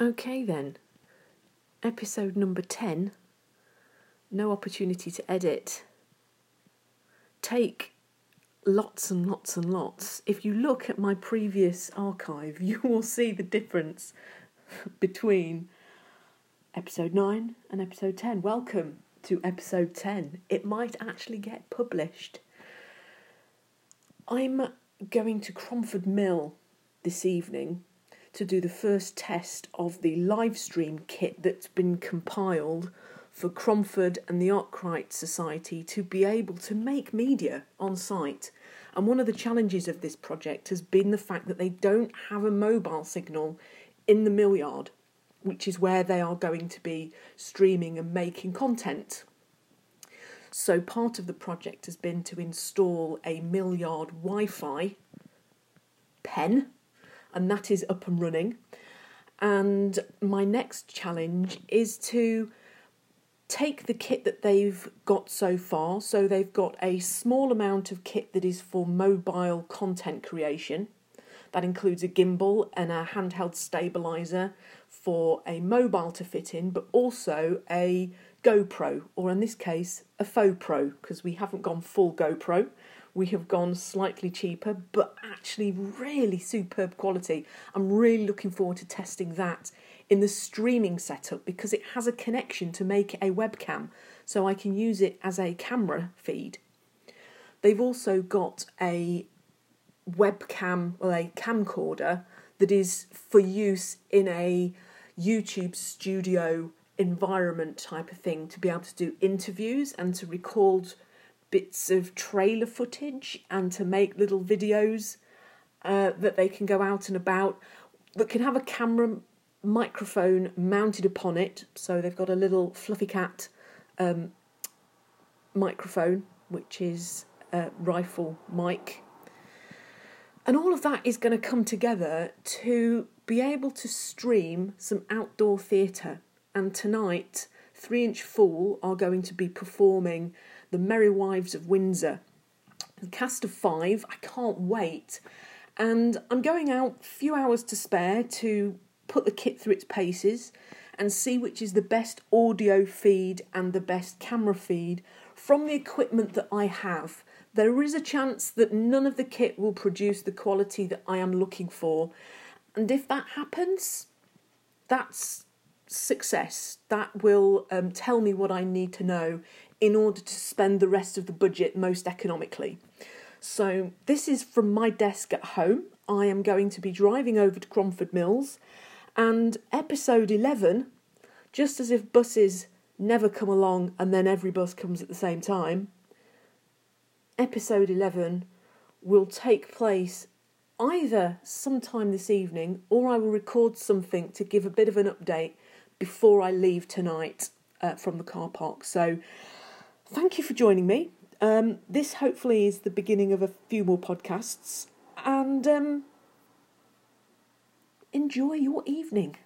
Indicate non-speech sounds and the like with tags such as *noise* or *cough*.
Okay, then. Episode number 10. No opportunity to edit. Take lots and lots and lots. If you look at my previous archive, *laughs* you will see the difference *laughs* between episode 9 and episode 10. Welcome to episode 10. It might actually get published. I'm going to Cromford Mill this evening to do the first test of the live stream kit that's been compiled for Cromford and the Arkwright Society to be able to make media on site. And one of the challenges of this project has been the fact that they don't have a mobile signal in the mill yard, which is where they are going to be streaming and making content. So, part of the project has been to install a mill yard Wi Fi pen and that is up and running. And my next challenge is to take the kit that they've got so far. So they've got a small amount of kit that is for mobile content creation. That includes a gimbal and a handheld stabilizer for a mobile to fit in, but also a GoPro, or in this case, a faux pro, because we haven't gone full GoPro we have gone slightly cheaper, but actually really superb quality. I'm really looking forward to testing that in the streaming setup because it has a connection to make a webcam, so I can use it as a camera feed. They've also got a webcam or a camcorder that is for use in a YouTube studio environment type of thing to be able to do interviews and to record bits of trailer footage and to make little videos uh, that they can go out and about that can have a camera microphone mounted upon it. So they've got a little fluffy cat um, microphone, which is a rifle mic. And all of that is going to come together to be able to stream some outdoor theatre. And tonight, Three Inch Fool are going to be performing the Merry Wives of Windsor. The cast of five, I can't wait. And I'm going out a few hours to spare to put the kit through its paces and see which is the best audio feed and the best camera feed from the equipment that I have. There is a chance that none of the kit will produce the quality that I am looking for. And if that happens, that's success. That will um, tell me what I need to know in order to spend the rest of the budget most economically. So, this is from my desk at home. I am going to be driving over to Cromford Mills, and episode 11, just as if buses never come along and then every bus comes at the same time, episode 11 will take place either sometime this evening or I will record something to give a bit of an update before I leave tonight uh, from the car park. So, thank you for joining me. Um, this hopefully is the beginning of a few more podcasts, and um, enjoy your evening.